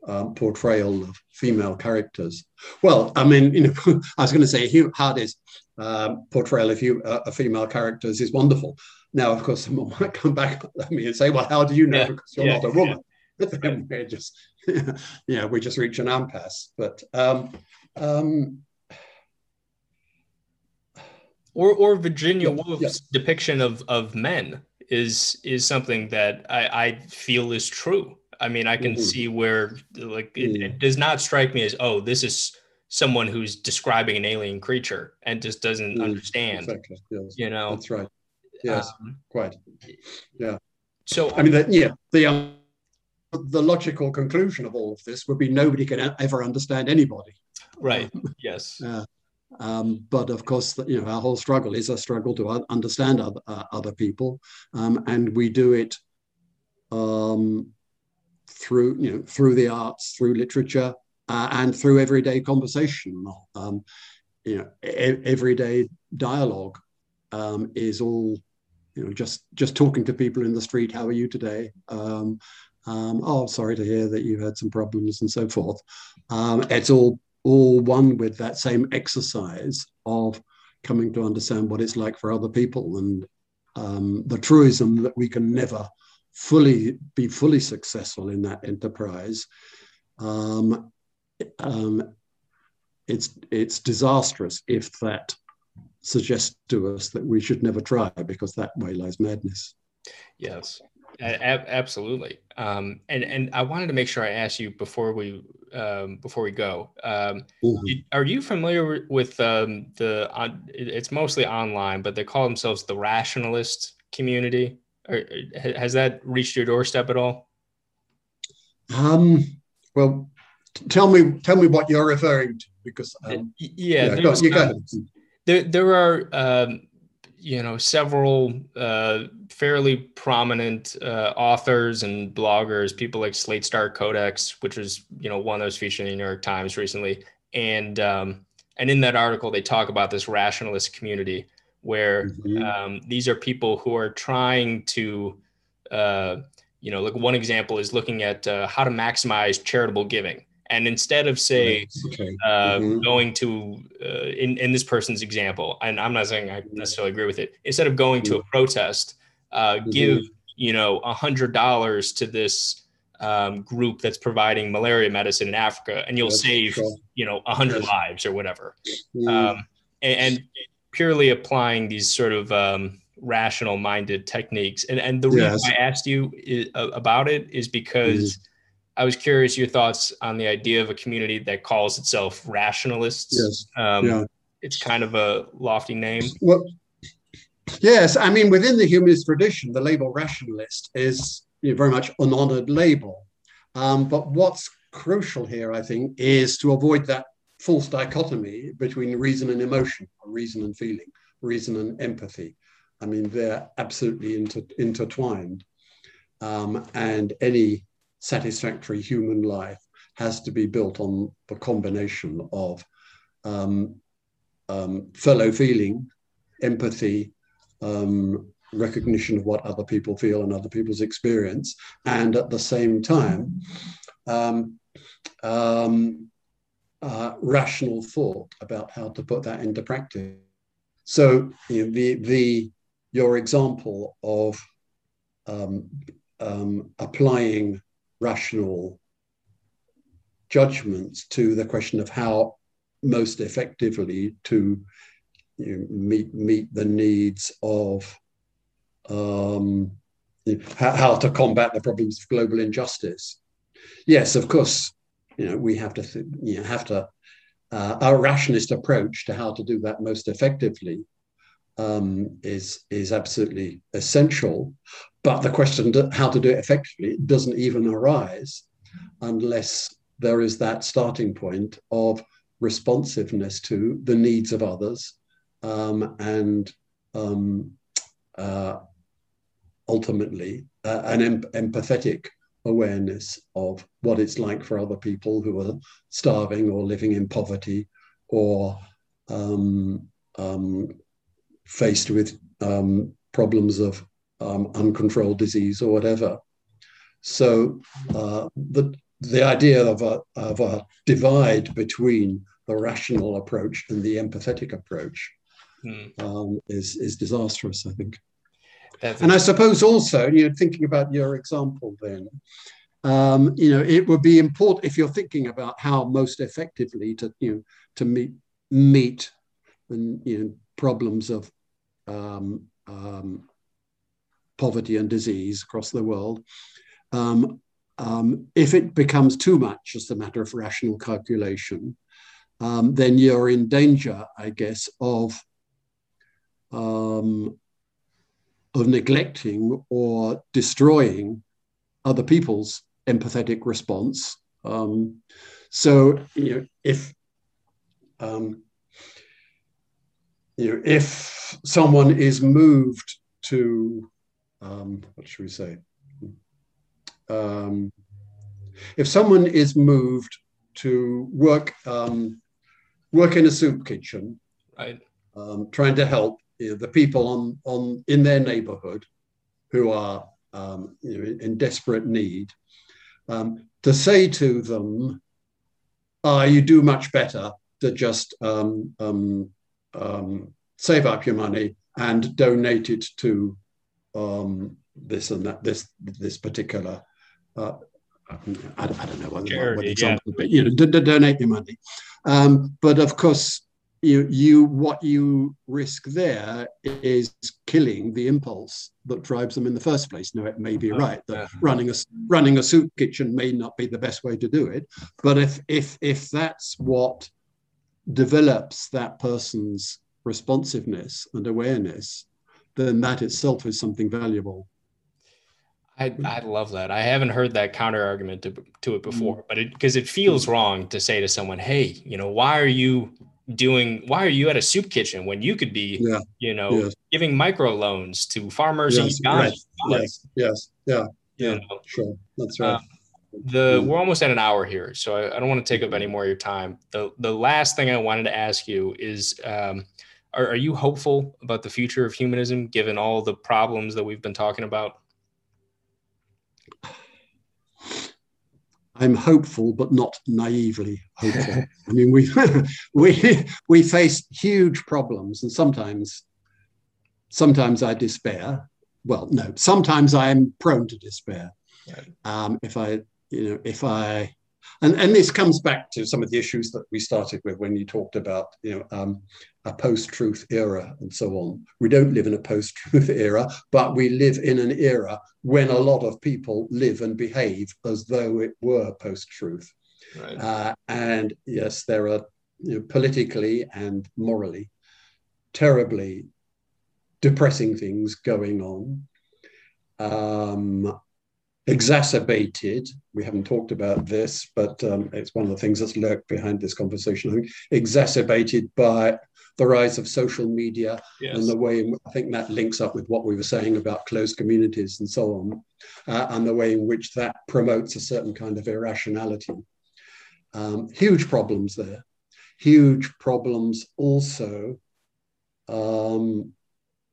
um, portrayal of female characters. Well, I mean, you know, I was going to say Hugh Hardy's um, portrayal of, you, uh, of female characters is wonderful. Now, of course, someone might come back at me and say, "Well, how do you know? Yeah, because you're yeah, not a woman." Yeah. we're just, yeah, we just reach an impasse. But um, um, or or Virginia Woolf's depiction of of men is is something that I, I feel is true. I mean, I can mm-hmm. see where like it, mm. it, does not strike me as oh, this is someone who's describing an alien creature and just doesn't mm, understand. Exactly. Yes. You know, that's right. Yes, um, quite. Yeah. So I mean, the, yeah, the um, the logical conclusion of all of this would be nobody can ever understand anybody. Right. yes. Uh, um, but of course, you know, our whole struggle is a struggle to understand other, uh, other people, um, and we do it um, through you know through the arts, through literature, uh, and through everyday conversation. Um, you know, e- everyday dialogue um, is all you know just just talking to people in the street. How are you today? Um, oh, sorry to hear that you had some problems and so forth. It's all all one with that same exercise of coming to understand what it's like for other people and um, the truism that we can never fully be fully successful in that enterprise, um, um, it's it's disastrous if that suggests to us that we should never try because that way lies madness. Yes, absolutely. Um, and and I wanted to make sure I asked you before we um, before we go. Um, mm-hmm. Are you familiar with um, the? Uh, it's mostly online, but they call themselves the rationalist community. Or, has that reached your doorstep at all? Um, well, tell me, tell me what you're referring to, because um, yeah, yeah go, you go there, there are um, you know several uh, fairly prominent uh, authors and bloggers, people like Slate Star Codex, which was you know one that was featured in the New York Times recently, and um, and in that article they talk about this rationalist community where mm-hmm. um, these are people who are trying to, uh, you know, like one example is looking at uh, how to maximize charitable giving. And instead of say okay. uh, mm-hmm. going to uh, in in this person's example, and I'm not saying I necessarily agree with it. Instead of going to a mm-hmm. protest, uh, mm-hmm. give you know a hundred dollars to this um, group that's providing malaria medicine in Africa, and you'll save sure. you know a hundred yes. lives or whatever. Mm. Um, and, and, purely applying these sort of um, rational minded techniques. And and the reason. I asked you is, uh, about it is because. I was curious your thoughts on the idea of a community that calls itself rationalists. Yes. Um, yeah. It's kind of a lofty name. Well, yes. I mean, within the humanist tradition, the label rationalist is you know, very much an honored label. Um, but what's crucial here, I think, is to avoid that false dichotomy between reason and emotion, or reason and feeling, reason and empathy. I mean, they're absolutely inter- intertwined. Um, and any satisfactory human life has to be built on the combination of um, um, fellow feeling, empathy, um, recognition of what other people feel and other people's experience, and at the same time, um, um, uh, rational thought about how to put that into practice. So you know, the the your example of um, applying rational judgments to the question of how most effectively to you know, meet meet the needs of um, how, how, to combat the problems of global injustice. Yes, of course, you know we have to th- you know, have to uh, our rationalist approach to how to do that most effectively um, is is absolutely essential. But the question how to do it effectively doesn't even arise unless there is that starting point of responsiveness to the needs of others um, and um, uh, ultimately uh, an em- empathetic awareness of what it's like for other people who are starving or living in poverty or um, um, faced with um, problems of um, uncontrolled disease or whatever. So uh, the the idea of a, of a divide between the rational approach and the empathetic approach mm. is is disastrous, I think. That's and I suppose also, you know, thinking about your example then, um, you know, it would be important if you're thinking about how most effectively to, you know, to meet meet the you know, problems of um, um, poverty and disease across the world. Um, um, if it becomes too much as a matter of rational calculation, um, then you're in danger, I guess, of of neglecting or destroying other people's empathetic response. Um, so, you know, if um, you know, if someone is moved to, um, what should we say? Um, if someone is moved to work um, work in a soup kitchen, right. um, trying to help you know, the people on, on in their neighborhood who are um, you know, in desperate need, um, to say to them, ah, you do much better to just um, um, save up your money and donate it to um, this and that, this this particular. Uh, I, I, don't know what, Charity, what example, yeah. but you know, donate your money. Um, but of course, you, you what you risk there is killing the impulse that drives them in the first place. Now it may be oh, right that yeah. running a running a soup kitchen may not be the best way to do it, but if if if that's what develops that person's responsiveness and awareness, then that itself is something valuable. I, I love that. I haven't heard that counter argument to, to it before, mm. but it because it feels wrong to say to someone, "Hey, you know, why are you doing why are you at a soup kitchen when you could be yeah. you know yes. giving micro loans to farmers yes. in Uganda? Right. Yes, yes, yeah, yeah, know? sure, that's right. Uh, the we're almost at an hour here, so I, I, don't want to take up any more of your time. The the last thing I wanted to ask you is um, are, are you hopeful about the future of humanism given all the problems that we've been talking about? I'm hopeful, but not naively hopeful. I mean, we we we face huge problems, and sometimes, sometimes I despair. Well, no, sometimes I am prone to despair. Right. Um, if I, you know, if I and, and this comes back to some of the issues that we started with when you talked about you know um, a post-truth era and so on. We don't live in a post-truth era, but we live in an era when a lot of people live and behave as though it were post-truth. Right. Uh, and yes, there are you know, politically and morally terribly depressing things going on. Um, exacerbated. We haven't talked about this, but um, it's one of the things that's lurked behind this conversation. I think exacerbated by the rise of social media yes. and the way in, I think that links up with what we were saying about closed communities and so on, uh, and the way in which that promotes a certain kind of irrationality. Um, huge problems there. Huge problems also um,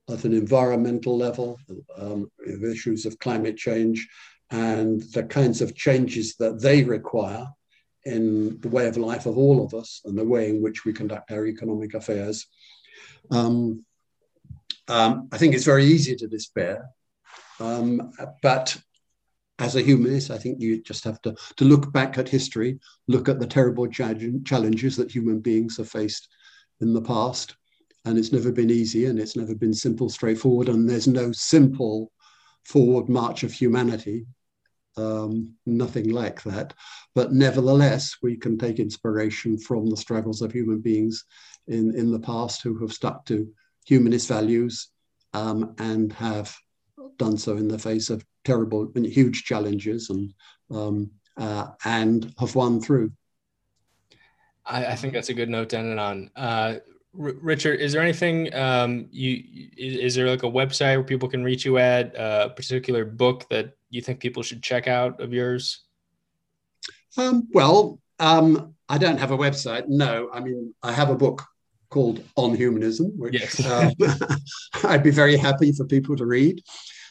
at an environmental level, um, issues of climate change, and the kinds of changes that they require in the way of life of all of us and the way in which we conduct our economic affairs. Um, um, I think it's very easy to despair, um, but as a humanist, I think you just have to, to look back at history, look at the terrible challenges that human beings have faced in the past. And it's never been easy and it's never been simple, straightforward. And there's no simple forward march of humanity um, nothing like that. But nevertheless, we can take inspiration from the struggles of human beings in, in the past who have stuck to humanist values um, and have done so in the face of terrible and huge challenges and um, uh, and have won through. I, I, think that's a good note to end it on. Uh, R- Richard, is there anything um, you is, is, there like a website where people can reach you at uh, a particular book that you think people should check out of yours? Um, well, um, I don't have a website. No, I mean I have a book called On Humanism, which yes. um, I'd be very happy for people to read,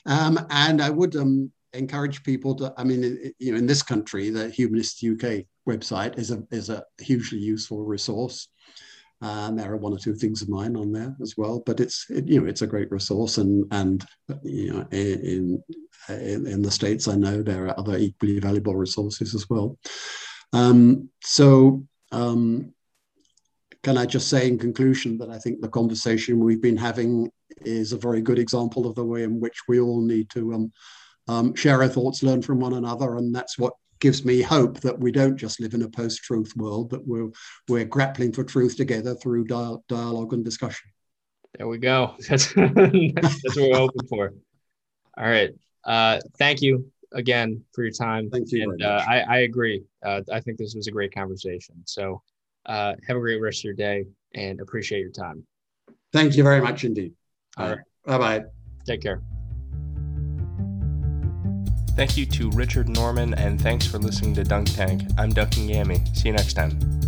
um, and I would um, encourage people to. I mean, you know, in this country, the Humanist UK website is a is a hugely useful resource. And there are one or two things of mine on there as well, but it's it, you know it's a great resource, and and you know in, in in the states I know there are other equally valuable resources as well. Um, so um, can I just say in conclusion that I think the conversation we've been having is a very good example of the way in which we all need to um, um, share our thoughts, learn from one another, and that's what gives me hope that we don't just live in a post-truth world, but we're we're grappling for truth together through dial- dialogue and discussion. There we go. That's that's what we're hoping for. All right. Uh, thank you again for your time. Thank you. And uh, I, I agree. Uh, I think this was a great conversation. So uh, have a great rest of your day and appreciate your time. Thank you very much indeed. All right. Bye bye. Take care. Thank you to Richard Norman, and thanks for listening to Dunk Tank. I'm Dunking Gammy. See you next time.